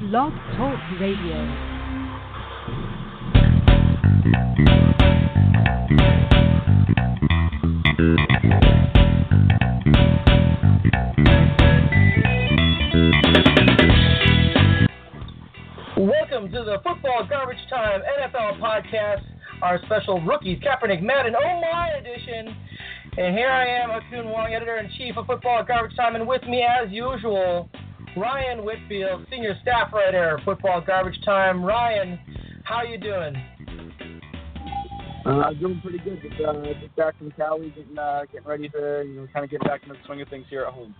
Blog Talk Radio. Welcome to the Football Garbage Time NFL Podcast, our special Rookies Kaepernick Madden Oh My edition. And here I am, Ha Kung Wong, editor-in-chief of Football Garbage Time, and with me, as usual, Ryan Whitfield, senior staff writer, Football Garbage Time. Ryan, how you doing? Uh, I'm doing pretty good. Just, uh, just back from Cali, getting uh, getting ready to you know kind of get back into the swing of things here at home.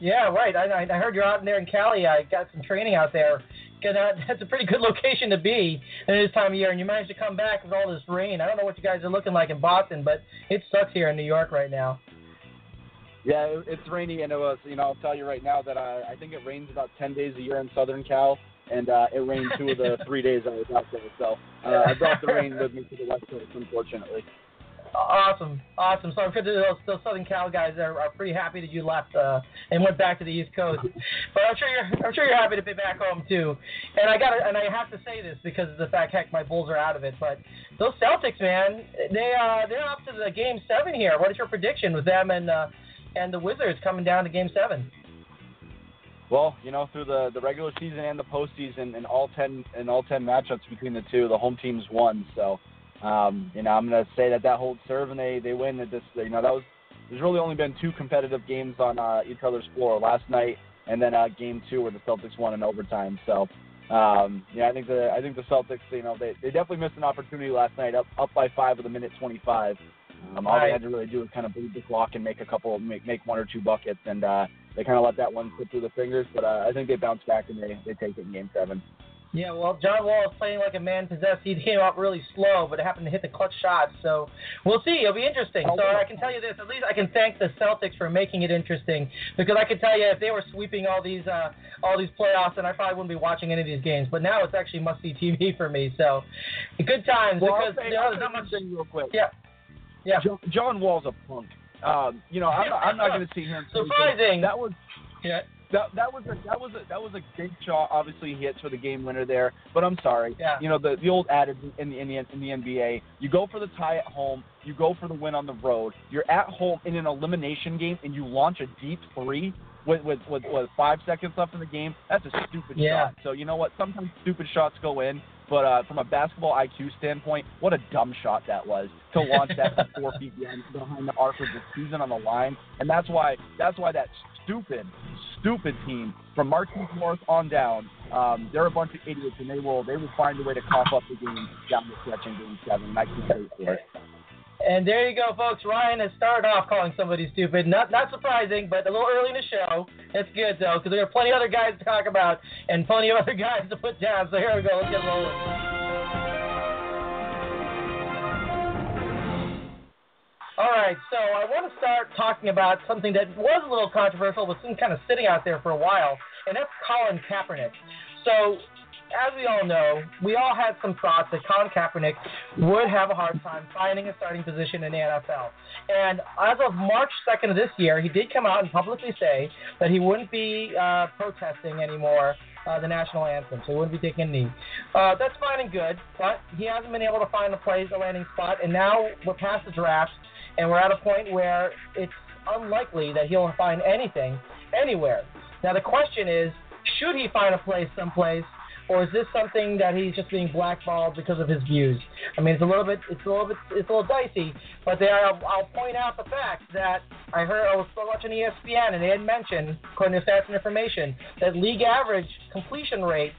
Yeah, right. I, I heard you're out in there in Cali. I got some training out there. That's a pretty good location to be at this time of year, and you managed to come back with all this rain. I don't know what you guys are looking like in Boston, but it sucks here in New York right now. Yeah, it's rainy, and it was. You know, I'll tell you right now that I, I think it rains about ten days a year in Southern Cal, and uh, it rained two of the three days I was out there. So uh, I brought the rain with me to the West Coast, unfortunately. Awesome, awesome. So I'm sure those, those Southern Cal guys are, are pretty happy that you left uh, and went back to the East Coast. But I'm sure you're I'm sure you're happy to be back home too. And I got and I have to say this because of the fact heck my Bulls are out of it. But those Celtics, man, they uh they're up to the game seven here. What is your prediction with them and uh, and the Wizards coming down to game seven? Well, you know, through the, the regular season and the postseason, and all ten and all ten matchups between the two, the home teams won. So um, you know, I'm going to say that that holds serve and they they win. At this, you know, that was there's really only been two competitive games on uh, each other's floor last night, and then uh, game two where the Celtics won in overtime. So, um, yeah, I think the I think the Celtics, you know, they they definitely missed an opportunity last night, up up by five with a minute 25. Um, all they had to really do was kind of bleed the clock and make a couple, make make one or two buckets, and uh, they kind of let that one slip through the fingers. But uh, I think they bounce back and they they take it in game seven. Yeah, well, John Wall is playing like a man possessed. He came out really slow, but happened to hit the clutch shot. So we'll see. It'll be interesting. So I can tell you this. At least I can thank the Celtics for making it interesting because I can tell you if they were sweeping all these uh, all these playoffs, then I probably wouldn't be watching any of these games. But now it's actually must see TV for me. So good times Well, I'll say, you know, there's say not much. real quick. Yeah. Yeah. John, John Wall's a punk. Um, you know, I'm not, I'm not going to see him. Surprising. that was Yeah. that that was a that was a that was a big shot. Obviously, he hits for the game winner there. But I'm sorry. Yeah. You know the the old adage in the in the in the NBA: you go for the tie at home, you go for the win on the road. You're at home in an elimination game, and you launch a deep three. With, with with with five seconds left in the game, that's a stupid Yeah. shot. So you know what? Sometimes stupid shots go in, but uh, from a basketball IQ standpoint, what a dumb shot that was to launch that from four feet behind, behind the arc with the season on the line, and that's why that's why that stupid, stupid team from Markieff Morris on down, um, they're a bunch of idiots, and they will they will find a way to cough up the game down the stretch in Game Seven. And I can't wait for it. And there you go, folks. Ryan has started off calling somebody stupid. Not not surprising, but a little early in the show. That's good though, because there are plenty of other guys to talk about and plenty of other guys to put down. So here we go. Let's get rolling. All right, so I want to start talking about something that was a little controversial, but been kind of sitting out there for a while, and that's Colin Kaepernick. So, as we all know, we all had some thoughts that Colin Kaepernick would have a hard time finding a starting position in the NFL. And as of March 2nd of this year, he did come out and publicly say that he wouldn't be uh, protesting anymore uh, the national anthem, so he wouldn't be taking a knee. Uh, that's fine and good, but he hasn't been able to find a place, a landing spot, and now we're past the draft, and we're at a point where it's unlikely that he'll find anything anywhere. Now the question is, should he find a place someplace, or is this something that he's just being blackballed because of his views? I mean, it's a little bit, it's a little bit, it's a little dicey. But there, I'll, I'll point out the fact that I heard I was still watching ESPN, and they had mentioned, according to stats and information, that league average completion rate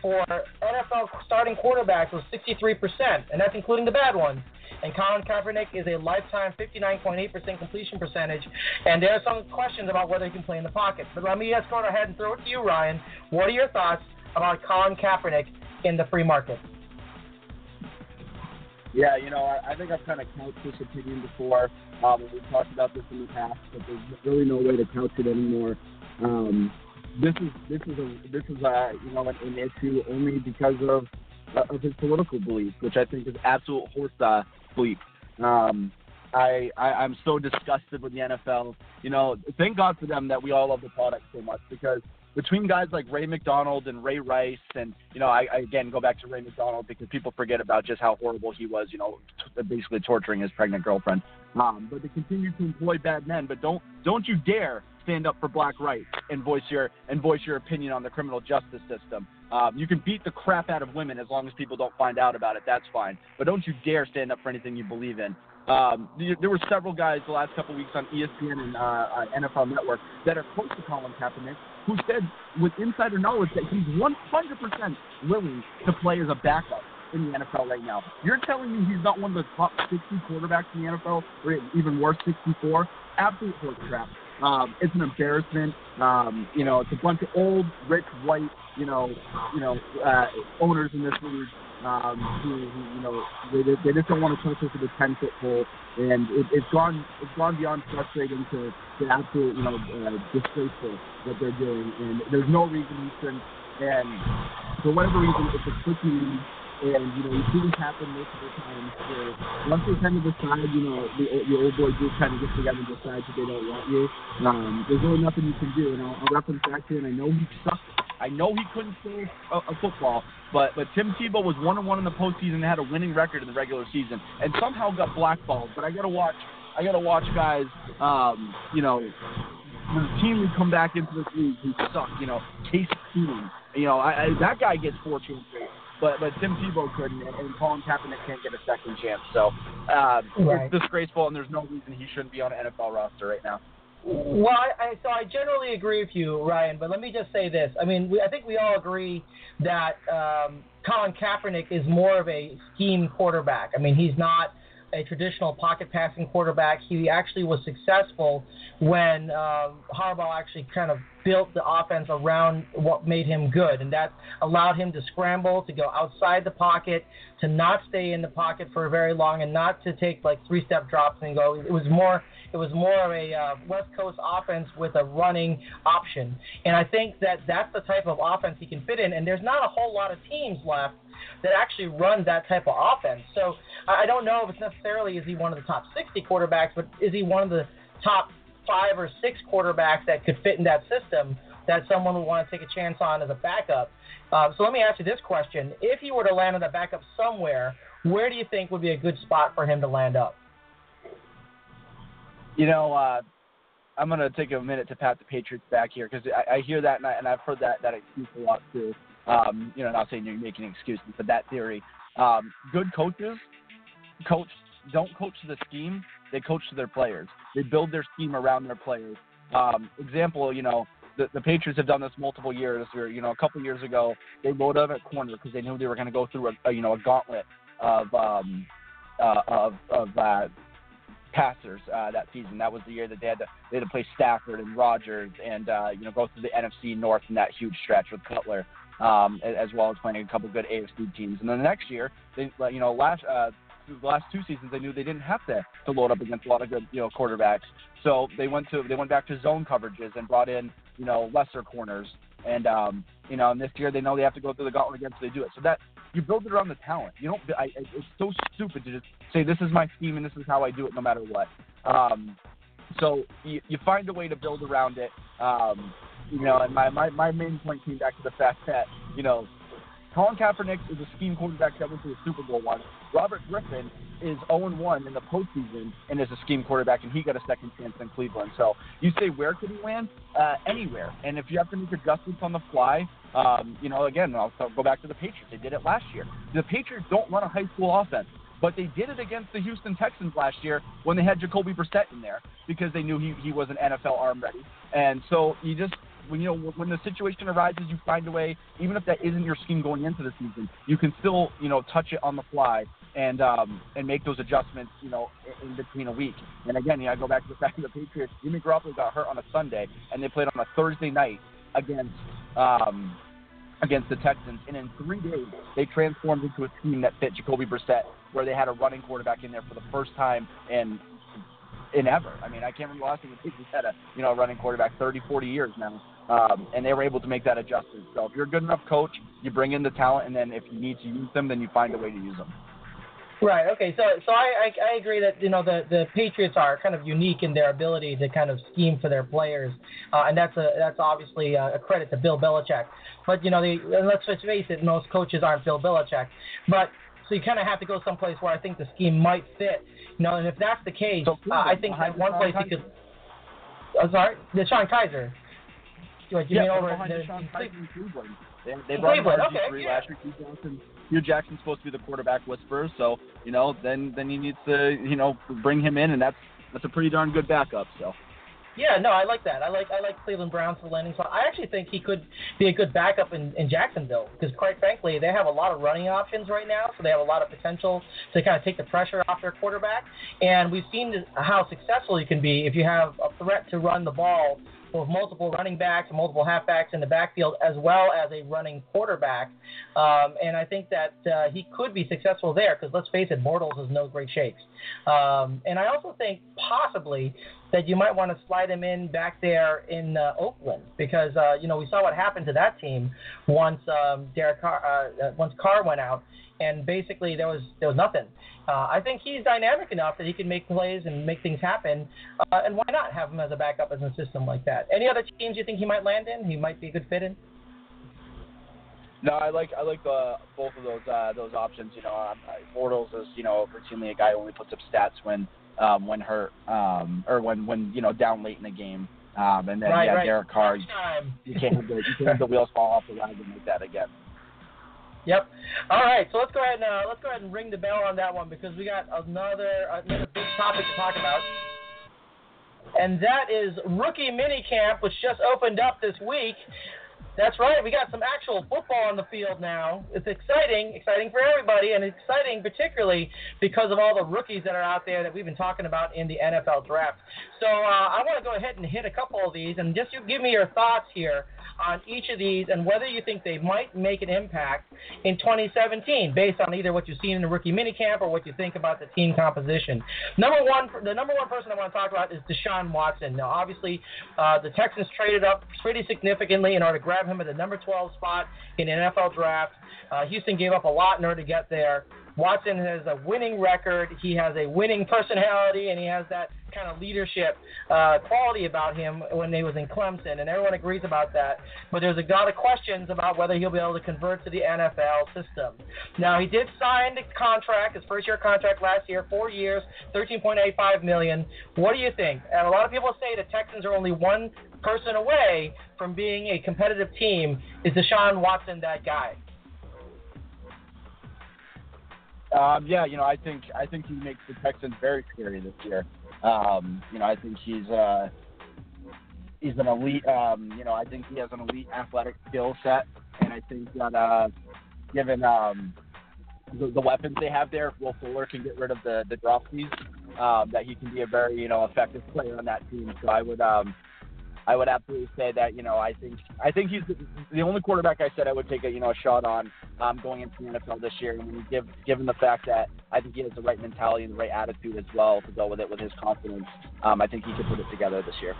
for NFL starting quarterbacks was 63%, and that's including the bad ones. And Colin Kaepernick is a lifetime 59.8% completion percentage, and there are some questions about whether he can play in the pocket. But let me just go ahead and throw it to you, Ryan. What are your thoughts about Colin Kaepernick in the free market? Yeah, you know, I, I think I've kind of couched this opinion before. Um, we've talked about this in the past, but there's really no way to couch it anymore. Um, this is this is a this is a you know an, an issue only because of uh, of his political beliefs, which I think is absolute horse uh, bleep. Um, I, I I'm so disgusted with the NFL. You know, thank God for them that we all love the product so much because between guys like Ray McDonald and Ray Rice, and you know, I, I again go back to Ray McDonald because people forget about just how horrible he was. You know, t- basically torturing his pregnant girlfriend. Um, but they continue to employ bad men. But don't don't you dare stand up for black rights and voice your and voice your opinion on the criminal justice system. Um, you can beat the crap out of women as long as people don't find out about it. That's fine. But don't you dare stand up for anything you believe in. Um, there were several guys the last couple of weeks on ESPN and uh, uh NFL Network that are close to Colin Kaepernick who said with insider knowledge that he's 100% willing to play as a backup in the NFL right now. You're telling me he's not one of the top 60 quarterbacks in the NFL, or even worse, 64? Absolute horse crap. Um, it's an embarrassment. Um, you know, it's a bunch of old, rich, white, you know, you know, uh, owners in this league um, who, who, you know, they, they just don't want to touch this with a 10 foot pole, and it, it's gone it's gone beyond frustrating to, to absolute, you know, uh, disgraceful what they're doing, and there's no reason shouldn't. And for whatever reason, it's a quick and, you know, you see this happen multiple times where once they kind of decide, you know, the, the old boy group kind of gets together and decides that they don't want you, um, there's really nothing you can do. And I'll, I'll reference back to, and I know he sucked. I know he couldn't throw a, a football, but but Tim Tebow was one and one in the postseason and had a winning record in the regular season, and somehow got blackballed. But I gotta watch. I gotta watch guys. Um, you know, would come back into this league who suck. You know, Case Keenum. You know, I, I, that guy gets chances but but Tim Tebow couldn't, and Colin Kaepernick can't get a second chance. So uh, right. it's disgraceful, and there's no reason he shouldn't be on an NFL roster right now. Well, I, I, so I generally agree with you, Ryan. But let me just say this: I mean, we, I think we all agree that um, Colin Kaepernick is more of a scheme quarterback. I mean, he's not a traditional pocket passing quarterback. He actually was successful when uh, Harbaugh actually kind of built the offense around what made him good, and that allowed him to scramble, to go outside the pocket, to not stay in the pocket for very long, and not to take like three-step drops and go. It was more. It was more of a uh, West Coast offense with a running option, and I think that that's the type of offense he can fit in. And there's not a whole lot of teams left that actually run that type of offense. So I don't know if it's necessarily is he one of the top 60 quarterbacks, but is he one of the top five or six quarterbacks that could fit in that system that someone would want to take a chance on as a backup? Uh, so let me ask you this question: If he were to land on a backup somewhere, where do you think would be a good spot for him to land up? You know, uh, I'm going to take a minute to pat the Patriots back here because I, I hear that and, I, and I've heard that that excuse a lot too. Um, you know, not saying you're making excuses, but that theory. Um, good coaches coach don't coach the scheme; they coach to their players. They build their scheme around their players. Um, example, you know, the, the Patriots have done this multiple years. Where you know, a couple years ago, they loaded up at corner because they knew they were going to go through a, a, you know a gauntlet of um, uh, of of uh, passers uh, that season. That was the year that they had to they had to play Stafford and Rodgers and uh, you know go through the NFC North in that huge stretch with Cutler um, as well as playing a couple good AFC teams. And then the next year, they, you know, last uh, the last two seasons, they knew they didn't have to, to load up against a lot of good, you know, quarterbacks. So they went to they went back to zone coverages and brought in, you know, lesser corners. And um, you know, and this year they know they have to go through the gauntlet again, so they do it. So that you build it around the talent. You don't. I, it's so stupid to just say this is my scheme and this is how I do it, no matter what. Um, so you, you find a way to build around it. Um, you know, and my, my, my main point came back to the fact that, you know, Colin Kaepernick is a scheme quarterback that went to the Super Bowl once. Robert Griffin is 0-1 in the postseason and is a scheme quarterback, and he got a second chance in Cleveland. So you say where could he land? Uh, anywhere. And if you have to make adjustments on the fly, um, you know, again, I'll go back to the Patriots. They did it last year. The Patriots don't run a high school offense. But they did it against the Houston Texans last year when they had Jacoby Brissett in there because they knew he, he was an NFL arm ready. And so you just when you know when the situation arises, you find a way. Even if that isn't your scheme going into the season, you can still you know touch it on the fly and um, and make those adjustments. You know, in, between a week. And again, you know, I go back to the fact that the Patriots, Jimmy Garoppolo got hurt on a Sunday, and they played on a Thursday night against. Um, against the Texans, and in three days they transformed into a team that fit Jacoby Brissett, where they had a running quarterback in there for the first time in in ever. I mean, I can't remember the last time the Patriots had a you know running quarterback 30, 40 years now, um, and they were able to make that adjustment. So if you're a good enough coach, you bring in the talent, and then if you need to use them, then you find a way to use them. Right. Okay. So, so I, I, I agree that you know the, the Patriots are kind of unique in their ability to kind of scheme for their players, uh, and that's a that's obviously a, a credit to Bill Belichick. But you know, they, let's face it, most coaches aren't Bill Belichick. But so you kind of have to go someplace where I think the scheme might fit. You know, and if that's the case, So, uh, I think that one place he could. I'm sorry, DeShone Kizer. Do you yeah, mean over behind the, DeShone Kizer in Cleveland. They, they In brought in Cleveland, RG3 okay, yeah. last year. Hue Jackson, Hue Jackson's supposed to be the quarterback whisperer, so you know, then then he needs to you know bring him in, and that's that's a pretty darn good backup. So Yeah, no, I like that. I like I like Cleveland Browns for the landing spot. I actually think he could be a good backup in, in Jacksonville because, quite frankly, they have a lot of running options right now, so they have a lot of potential to kind of take the pressure off their quarterback. And we've seen how successful you can be if you have a threat to run the ball with multiple running backs multiple halfbacks in the backfield, as well as a running quarterback. Um, and I think that uh, he could be successful there because let's face it, Bortles is no great shakes. Um, and I also think possibly that you might want to slide him in back there in uh, Oakland because uh, you know we saw what happened to that team once um, Derek Carr, uh, uh, once Carr went out, and basically there was there was nothing. Uh, I think he's dynamic enough that he can make plays and make things happen, uh, and why not have him as a backup in a system like that? Any other teams you think he might land in? He might be a good fit in. no, I like I like uh, both of those uh, those options. You know, um, uh, Bortles is you know routinely a guy who only puts up stats when um, when hurt um, or when when you know down late in the game. Um, and then right, yeah, right. Derek Carr, you can't have the, you can't have the wheels fall off the wagon like that again. Yep. All right, so let's go ahead and uh, let's go ahead and ring the bell on that one because we got another another big topic to talk about, and that is rookie minicamp, which just opened up this week. That's right, we got some actual football on the field now. It's exciting, exciting for everybody, and exciting particularly because of all the rookies that are out there that we've been talking about in the NFL draft. So uh, I want to go ahead and hit a couple of these, and just you give me your thoughts here on each of these and whether you think they might make an impact in 2017 based on either what you've seen in the rookie minicamp or what you think about the team composition. Number one, the number one person I want to talk about is Deshaun Watson. Now, obviously, uh, the Texans traded up pretty significantly in order to grab him at the number 12 spot in the NFL draft. Uh, Houston gave up a lot in order to get there. Watson has a winning record. He has a winning personality, and he has that kind of leadership uh, quality about him when he was in Clemson, and everyone agrees about that. But there's a lot of questions about whether he'll be able to convert to the NFL system. Now, he did sign the contract, his first year contract last year, four years, 13.85 million. What do you think? And a lot of people say the Texans are only one person away from being a competitive team. Is Deshaun Watson that guy? Um, yeah, you know, I think I think he makes the Texans very scary this year. Um, you know, I think he's uh, he's an elite. Um, you know, I think he has an elite athletic skill set, and I think that uh, given um, the, the weapons they have there, if Will Fuller can get rid of the the dropsies, um, that he can be a very you know effective player on that team. So I would um, I would absolutely say that you know I think I think he's the, only quarterback I said I would take a you know a shot on um, going into the NFL this year. And when you give given the fact that I think he has the right mentality and the right attitude as well to go with it with his confidence, um, I think he could put it together this year.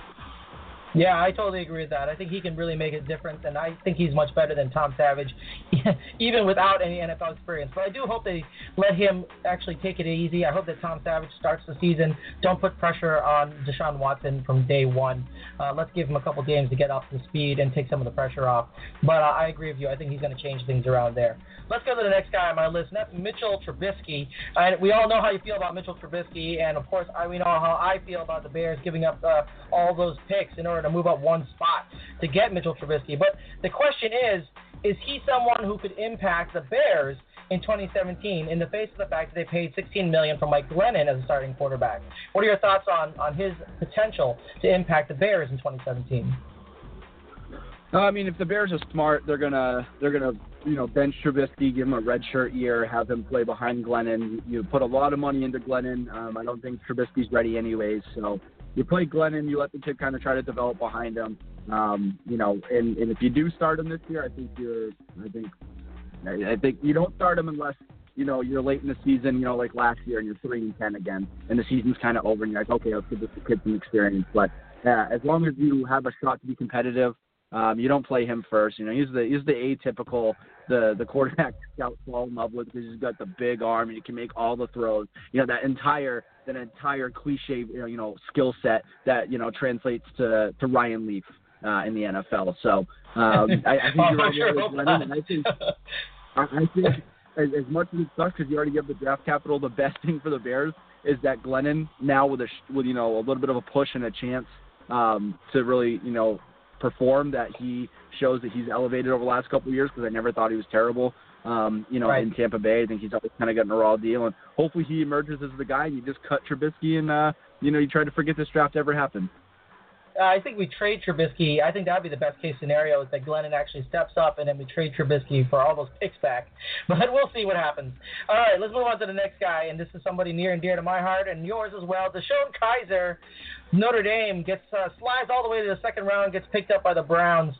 Yeah, I totally agree with that. I think he can really make a difference, and I think he's much better than Tom Savage, even without any NFL experience. But I do hope they let him actually take it easy. I hope that Tom Savage starts the season. Don't put pressure on Deshaun Watson from day one. Uh, let's give him a couple games to get up to speed and take some of the pressure off. But uh, I agree with you. I think he's going to change things around there. Let's go to the next guy on my list, and that's Mitchell Trubisky. And we all know how you feel about Mitchell Trubisky, and of course, I, we know how I feel about the Bears giving up uh, all those picks in order to move up one spot to get Mitchell Trubisky. But the question is, is he someone who could impact the Bears in 2017 in the face of the fact that they paid 16 million for Mike Glennon as a starting quarterback? What are your thoughts on on his potential to impact the Bears in 2017? Uh, I mean, if the Bears are smart, they're gonna they're gonna you know bench Trubisky, give him a redshirt year, have him play behind Glennon. You put a lot of money into Glennon. Um, I don't think Trubisky's ready anyways, so you play Glennon, you let the kid kind of try to develop behind him. Um, you know, and, and if you do start him this year, I think you're, I think, I think you don't start him unless you know you're late in the season, you know, like last year, and you're three and ten again, and the season's kind of over, and you're like, okay, let's give this kid some experience. But uh, as long as you have a shot to be competitive, Um, you don't play him first. You know, he's the he's the atypical the the quarterback scouts fall in love with because he's got the big arm and he can make all the throws. You know, that entire that entire cliche you know skill set that you know translates to to Ryan Leaf uh, in the NFL. So um, I, I think oh, you're right sure there with Glennon, and I think I, I think as, as much as it sucks because you already have the draft capital, the best thing for the Bears is that Glennon now with a with you know a little bit of a push and a chance um, to really you know perform that he shows that he's elevated over the last couple of years because I never thought he was terrible. Um, you know, right. in Tampa Bay, I think he's always kind of gotten a raw deal, and hopefully he emerges as the guy. And you just cut Trubisky, and uh, you know, you try to forget this draft ever happened. I think we trade Trubisky. I think that would be the best case scenario is that Glennon actually steps up and then we trade Trubisky for all those picks back. But we'll see what happens. All right, let's move on to the next guy, and this is somebody near and dear to my heart and yours as well. DeShone Kizer, Notre Dame gets uh, slides all the way to the second round, gets picked up by the Browns.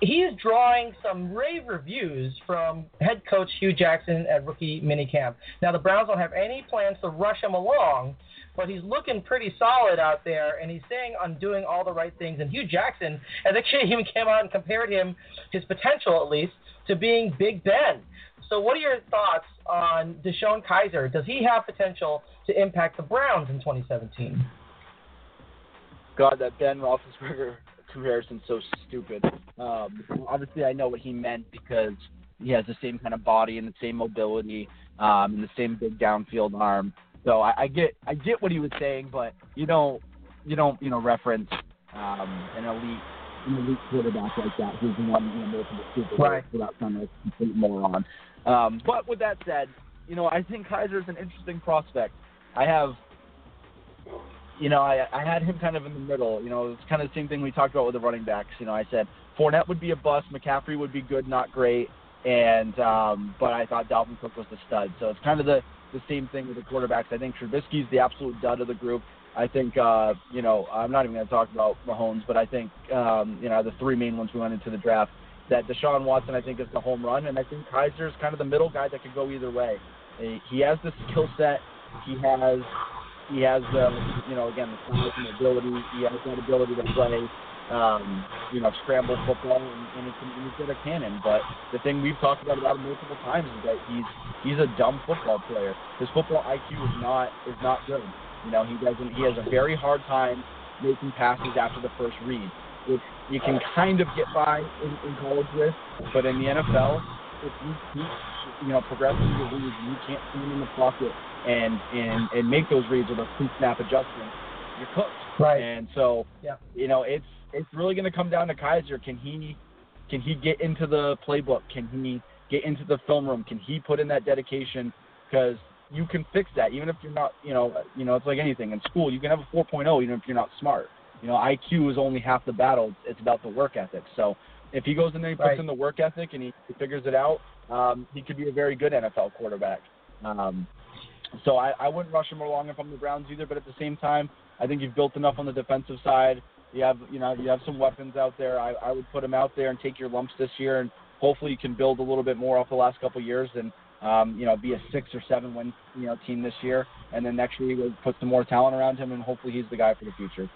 He's drawing some rave reviews from head coach Hue Jackson at rookie minicamp. Now the Browns don't have any plans to rush him along but he's looking pretty solid out there, and he's saying I'm doing all the right things. And Hue Jackson has actually even came out and compared him, his potential at least, to being Big Ben. So, what are your thoughts on DeShone Kizer? Does he have potential to impact the Browns in 2017? God, that Ben Roethlisberger comparison's so stupid. Um, obviously, I know what he meant because he has the same kind of body and the same mobility um, and the same big downfield arm. So I, I get I get what he was saying, but you don't you don't you know reference um, an elite an elite quarterback like that who's won you know multiple Super Bowls right. without sounding like a complete moron. Um, but with that said, you know I think Kizer's an interesting prospect. I have you know, I I had him kind of in the middle. You know, it's kind of the same thing we talked about with the running backs. You know, I said Fournette would be a bust, McCaffrey would be good, not great, and um, but I thought Dalvin Cook was the stud. So it's kind of the the same thing with the quarterbacks. I think Trubisky's the absolute dud of the group. I think uh, you know I'm not even going to talk about Mahomes, but I think um, you know the three main ones we went into the draft. That Deshaun Watson I think is the home run, and I think Kizer's kind of the middle guy that could go either way. He has the skill set. He has he has the you know again the ability. He has that ability to play um, you know, scramble football, and, and, it's, he's got a cannon. But the thing we've talked about about him multiple times is that he's he's a dumb football player. His football IQ is not is not good. You know, he doesn't. He has a very hard time making passes after the first read, which you can kind of get by in, in college with, but in the NFL, if you keep you know progressing your reads, you can't see him in the pocket and and and make those reads with a pre-snap adjustment. You're cooked. Right. And so, yeah. you know, it's it's really going to come down to Kizer. Can he can he get into the playbook? Can he get into the film room? Can he put in that dedication? Because you can fix that even if you're not, you know, you know, it's like anything in school. You can have a 4.0 even if you're not smart. You know, IQ is only half the battle. It's about the work ethic. So if he goes in there, and he puts right. in the work ethic, and he, he figures it out, um, he could be a very good NFL quarterback. Um, so I, I wouldn't rush him along if I'm the Browns either. But at the same time, I think you've built enough on the defensive side you have you know you have some weapons out there. I, I would put them out there and take your lumps this year, and hopefully you can build a little bit more off the last couple of years and um, you know be a six or seven win you know team this year, and then next year you put some more talent around him, and hopefully he's the guy for the future.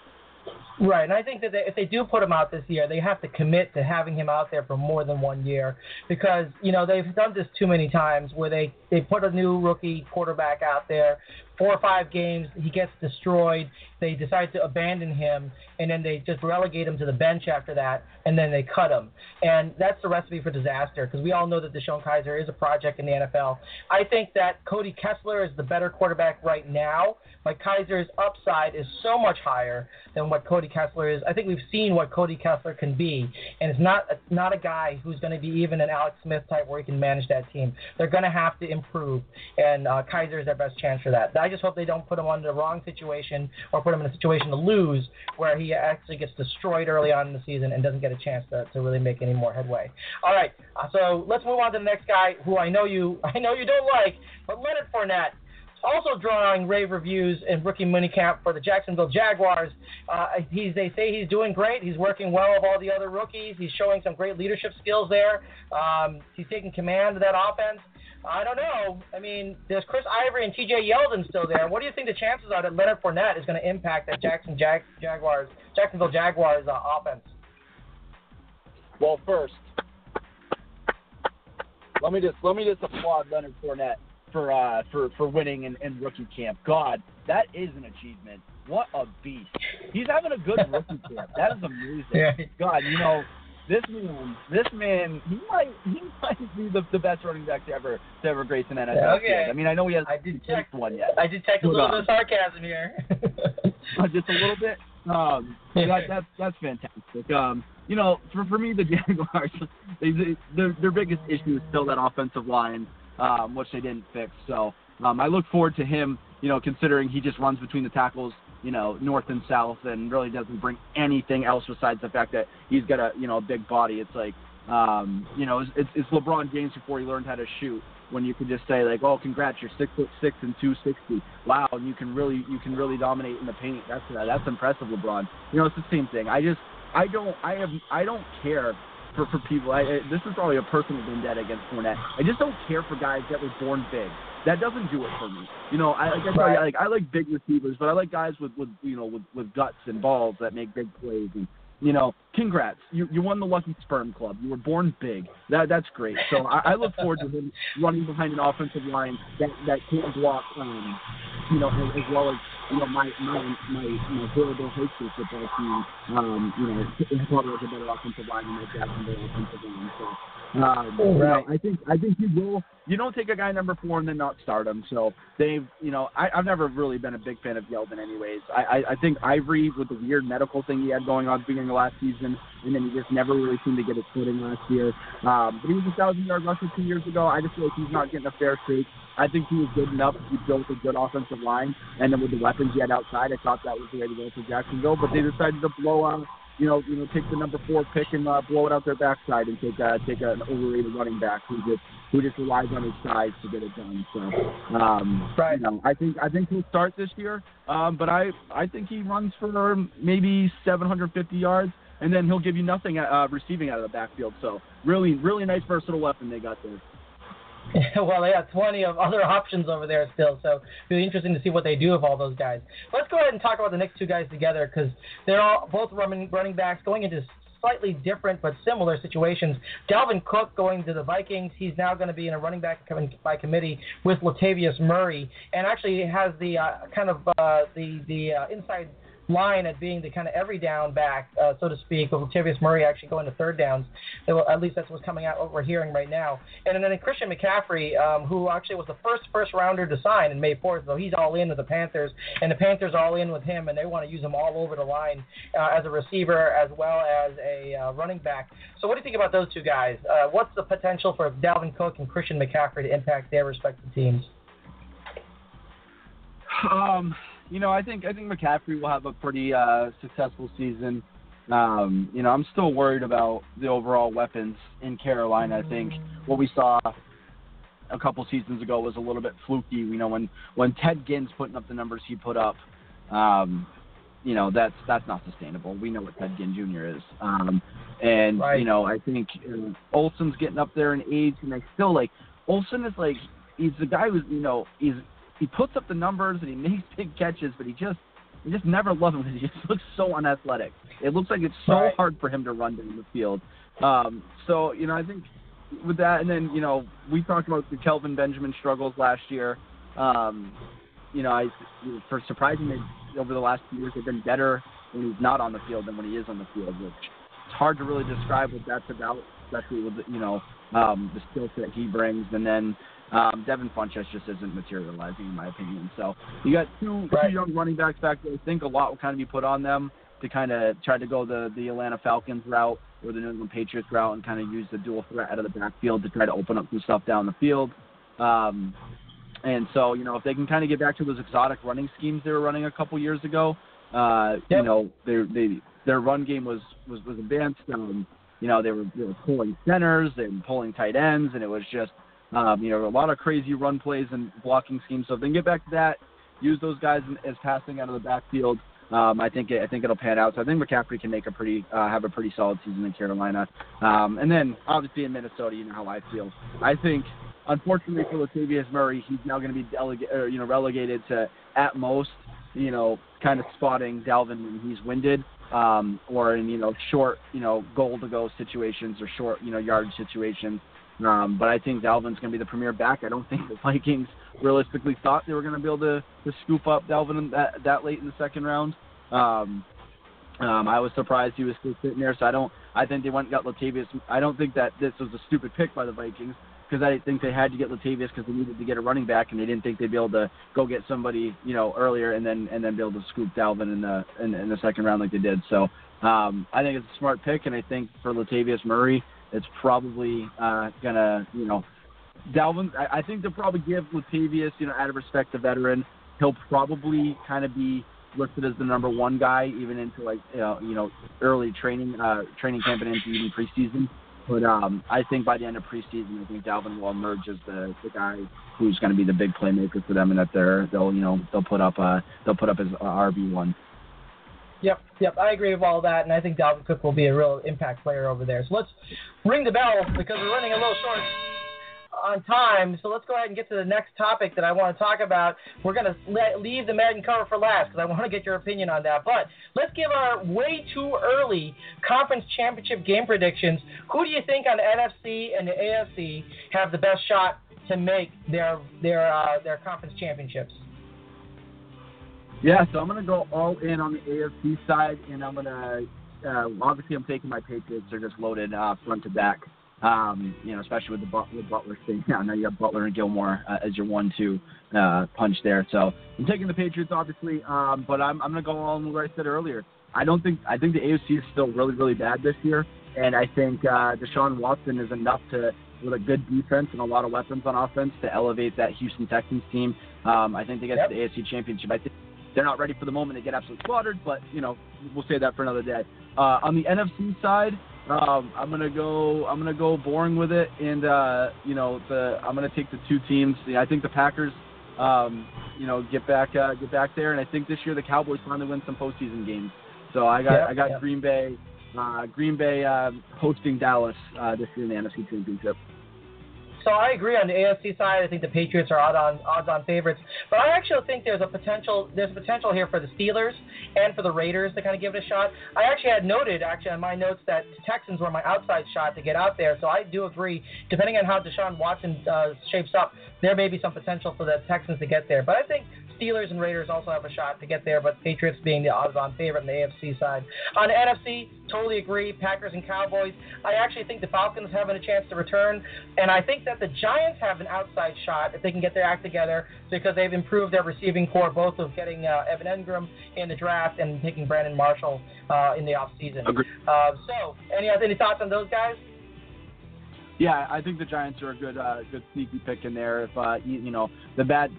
Right, and I think that they, if they do put him out this year, they have to commit to having him out there for more than one year because you know they've done this too many times where they they put a new rookie quarterback out there, four or five games, he gets destroyed. They decide to abandon him, and then they just relegate him to the bench after that, and then they cut him. And that's the recipe for disaster because we all know that DeShone Kizer is a project in the NFL. I think that Cody Kessler is the better quarterback right now, but Kizer's upside is so much higher than what Cody Kessler is. I think we've seen what Cody Kessler can be, and it's not a, not a guy who's going to be even an Alex Smith type where he can manage that team. They're going to have to improve, and uh, Kizer is their best chance for that. I just hope they don't put him on the wrong situation or put him in a situation to lose where he actually gets destroyed early on in the season and doesn't get a chance to, to really make any more headway. All right, uh, so let's move on to the next guy who I know you I know you don't like, but Leonard Fournette also drawing rave reviews in rookie minicamp for the Jacksonville Jaguars. Uh, he's, they say he's doing great. He's working well with all the other rookies. He's showing some great leadership skills there. Um, he's taking command of that offense. I don't know. I mean, there's Chris Ivory and T.J. Yeldon still there. What do you think the chances are that Leonard Fournette is going to impact that Jackson Jag- Jaguars, Jacksonville Jaguars uh, offense? Well, first, let me just let me just applaud Leonard Fournette for uh for for winning in, in rookie camp. God, that is an achievement. What a beast! He's having a good rookie camp. That is amazing. Yeah. God, you know, this man, this man, he might he might be the, the best running back to ever to ever grace an NFL Okay. field. I mean, I know he has I didn't check. one yet, I detect a Hold little bit of sarcasm here. Uh, just a little bit. Um, that, that's that's fantastic. Um, you know, for for me, the Jaguars, they, they, their their biggest issue is still that offensive line, um, which they didn't fix. So um, I look forward to him. You know, considering he just runs between the tackles, you know, north and south, and really doesn't bring anything else besides the fact that he's got a you know a big body. It's like, um, you know, it's, it's LeBron James before he learned how to shoot. When you could just say like, oh, congrats, you're six foot six and two sixty. Wow, and you can really you can really dominate in the paint. That's that's impressive, LeBron. You know, it's the same thing. I just I don't I have I don't care for for people. I, I, this is probably a personal vendetta against Fournette. I just don't care for guys that were born big. That doesn't do it for me. You know, I like I, tell you, I like I like big receivers, but I like guys with with you know with with guts and balls that make big plays. And you know, congrats, you you won the Lucky Sperm Club. You were born big. That that's great. So I, I look forward to him running behind an offensive line that that can't block. Um, you know, as, as well as you know my my my, my horrible high school football team. Um, you know, probably has a better offensive line than my Jacksonville offensive line. So. Um, you know, Right. I think I think you will. You don't take a guy number four and then not start him. So they've, you know, I, I've never really been a big fan of Yeldon. Anyways, I, I I think Ivory with the weird medical thing he had going on at the beginning of last season, and then he just never really seemed to get his footing last year. Um, but he was a thousand yard rusher two years ago. I just feel like he's not getting a fair shake. I think he was good enough. He built a good offensive line, and then with the weapons he had outside, I thought that was the way to go for Jacksonville. But they decided to blow out you know, you know, take the number four pick and uh, blow it out their backside and take uh, take an overrated running back who just who just relies on his size to get it done. So, um, Right. you know, I think I think he'll start this year, um, but I I think he runs for maybe 750 yards, and then he'll give you nothing uh, receiving out of the backfield. So, really, really nice versatile weapon they got there. well, they have plenty of other options over there still, so be interesting to see what they do with all those guys. Let's go ahead and talk about the next two guys together because they're all both running running backs going into slightly different but similar situations. Dalvin Cook going to the Vikings. He's now going to be in a running back by committee with Latavius Murray, and actually has the uh, kind of uh, the the uh, inside line at being the kind of every down back, uh, so to speak, with Latavius Murray actually going to third downs. Well, At least that's what's coming out, what we're hearing right now. And then Christian McCaffrey, um, who actually was the first first rounder to sign in May 4th, so he's all in with the Panthers, and the Panthers are all in with him, and they want to use him all over the line uh, as a receiver as well as a uh, running back. So what do you think about those two guys? Uh, what's the potential for Dalvin Cook and Christian McCaffrey to impact their respective teams? Um, you know, I think I think McCaffrey will have a pretty uh, successful season. Um, you know, I'm still worried about the overall weapons in Carolina. I think what we saw a couple seasons ago was a little bit fluky. You know, when when Ted Ginn's putting up the numbers he put up, um, you know that's that's not sustainable. We know what Ted Ginn Jr. is, um, and Right. you know I think uh, Olsen's getting up there in age, and I still like Olson is like he's the guy who's you know he's he puts up the numbers and he makes big catches, but he just you just never love him because he just looks so unathletic. It looks like it's so Right. hard for him to run down the field. Um, so you know I think with that, and then you know we talked about the Kelvin Benjamin struggles last year. Um, you know, I for surprisingly over the last few years they've been better when he's not on the field than when he is on the field, which it's hard to really describe what that's about, especially with you know um, the skill set he brings. And then um, Devin Funchess just isn't materializing in my opinion. So you got two Right. two young running backs back there. I think a lot will kind of be put on them to kind of try to go the the Atlanta Falcons route or the New England Patriots route and kind of use the dual threat out of the backfield to try to open up some stuff down the field. Um, and so, you know, if they can kind of get back to those exotic running schemes they were running a couple years ago, uh, you know, they they their run game was was was advanced. Um, you know, they were they were pulling centers, they were pulling tight ends, and it was just um, you know a lot of crazy run plays and blocking schemes. So if they can get back to that, use those guys as passing out of the backfield. Um, I think it, I think it'll pan out. So I think McCaffrey can make a pretty uh, have a pretty solid season in Carolina. Um, and then obviously in Minnesota, you know how I feel. I think unfortunately for Latavius Murray, he's now going to be delega- or, you know relegated to at most you know kind of spotting Dalvin when he's winded. um, or in you know short you know goal to go situations or short you know yard situations. Um, but I think Dalvin's going to be the premier back. I don't think the Vikings realistically thought they were going to be able to, to scoop up Dalvin that, that late in the second round. Um, um, I was surprised he was still sitting there. So I don't. I think they went and got Latavius. I don't think that this was a stupid pick by the Vikings because I think they had to get Latavius because they needed to get a running back, and they didn't think they'd be able to go get somebody you know earlier and then and then be able to scoop Dalvin in the in, in the second round like they did. So um, I think it's a smart pick, and I think for Latavius Murray, it's probably uh, gonna you know Dalvin. I, I think they'll probably give Latavius you know out of respect to veteran, he'll probably kind of be listed as the number one guy even into like you know, you know early training uh, training camp and into even preseason. But um, I think by the end of preseason, I think Dalvin will emerge as the, the guy who's going to be the big playmaker for them, and that they're they'll you know they'll put up uh they'll put up as uh, RB one. Yep, yep, I agree with all that, and I think Dalvin Cook will be a real impact player over there. So let's ring the bell because we're running a little short on time, so let's go ahead and get to the next topic that I want to talk about. We're going to leave the Madden cover for last because I want to get your opinion on that. But let's give our way too early conference championship game predictions. Who do you think on the NFC and the AFC have the best shot to make their their uh, their conference championships? Yeah, so I'm going to go all in on the AFC side, and I'm going to uh, obviously I'm taking my Patriots. They're just loaded uh, front to back. Um, you know, especially with the Butler, Butler thing. Yeah, now you have Butler and Gilmore uh, as your one-two uh, punch there. So I'm taking the Patriots, obviously, um, but I'm I'm going to go on what I said earlier. I don't think I think the AFC is still really really bad this year, and I think uh, Deshaun Watson is enough to with a good defense and a lot of weapons on offense to elevate that Houston Texans team. Um, I think they get yep. to the AFC Championship. I think they're not ready for the moment. They get absolutely slaughtered, but you know we'll say that for another day. Uh, on the NFC side, um, I'm gonna go. I'm gonna go boring with it, and uh, you know, the I'm gonna take the two teams. I think the Packers, um, you know, get back uh, get back there, and I think this year the Cowboys finally win some postseason games. So I got I got Green Bay, uh, Green Bay uh, hosting Dallas uh, this year in the NFC Championship. So I agree on the AFC side. I think the Patriots are odds on odds on favorites, but I actually think there's a potential there's potential here for the Steelers and for the Raiders to kind of give it a shot. I actually had noted actually on my notes that the Texans were my outside shot to get out there. So I do agree. Depending on how Deshaun Watson uh, shapes up, there may be some potential for the Texans to get there. But I think Steelers and Raiders also have a shot to get there, but Patriots being the odds-on favorite on the AFC side. On the NFC, totally agree. Packers and Cowboys. I actually think the Falcons having a chance to return, and I think that the Giants have an outside shot if they can get their act together because they've improved their receiving corps, both of getting uh, Evan Engram in the draft and taking Brandon Marshall uh, in the offseason. Uh, so, any any thoughts on those guys? Yeah, I think the Giants are a good, uh, good sneaky pick in there. If uh, you, you know the bad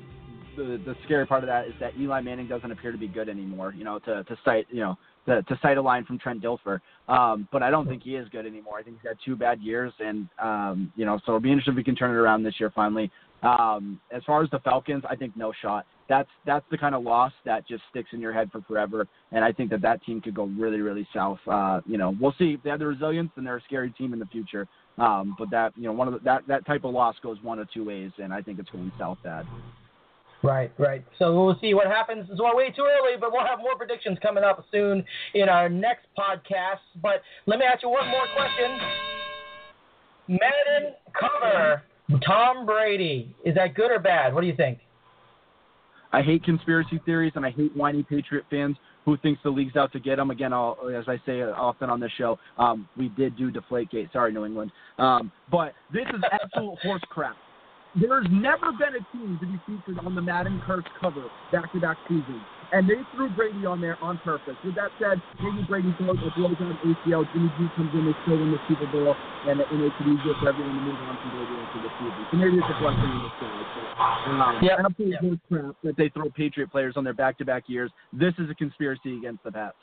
the the scary part of that is that Eli Manning doesn't appear to be good anymore. You know, to to cite you know to, to cite a line from Trent Dilfer. Um, but I don't think he is good anymore. I think he's had two bad years, and um, you know, so it'll be interesting if we can turn it around this year finally. Um, as far as the Falcons, I think no shot. That's that's the kind of loss that just sticks in your head for forever, and I think that that team could go really really south. Uh, you know, we'll see if they have the resilience, and they're a scary team in the future. Um, but that you know, one of the, that that type of loss goes one of two ways, and I think it's going south bad. Right, right. So we'll see what happens. It's way too early, but we'll have more predictions coming up soon in our next podcast. But let me ask you one more question. Madden cover Tom Brady. Is that good or bad? What do you think? I hate conspiracy theories and I hate whiny Patriot fans who thinks the league's out to get him. Again, I'll, as I say often on this show, um, we did do Deflategate. Sorry, New England. Um, but this is absolute horse crap. There's never been a team to be featured on the Madden Curse cover back-to-back seasons, and they threw Brady on there on purpose. With that said, maybe Brady blows, blows on ACL, Jimmy G comes in, they still win the Super Bowl, and, and it's easier for everyone to move on from Brady into the season. So maybe it's a blessing in disguise. But, um, yep. absolute yep. crap that they throw Patriot players on their back-to-back years. This is a conspiracy against the Pats.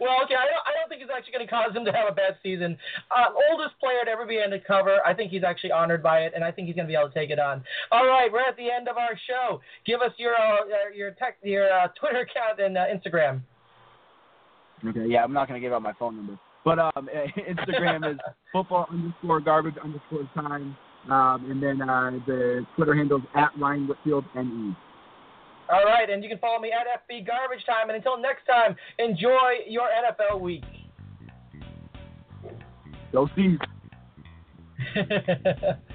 Well, okay, I don't, I don't think it's actually going to cause him to have a bad season. Uh, oldest player to ever be on the cover. I think he's actually honored by it, and I think he's going to be able to take it on. All right, we're at the end of our show. Give us your uh, your tech, your uh, Twitter account and uh, Instagram. Okay, yeah, I'm not going to give out my phone number, but um, Instagram is football underscore garbage underscore time, um, and then uh, the Twitter handle is at Ryan Whitfield NE. All right, and you can follow me at FB Garbage Time. And until next time, enjoy your NFL week. Go see.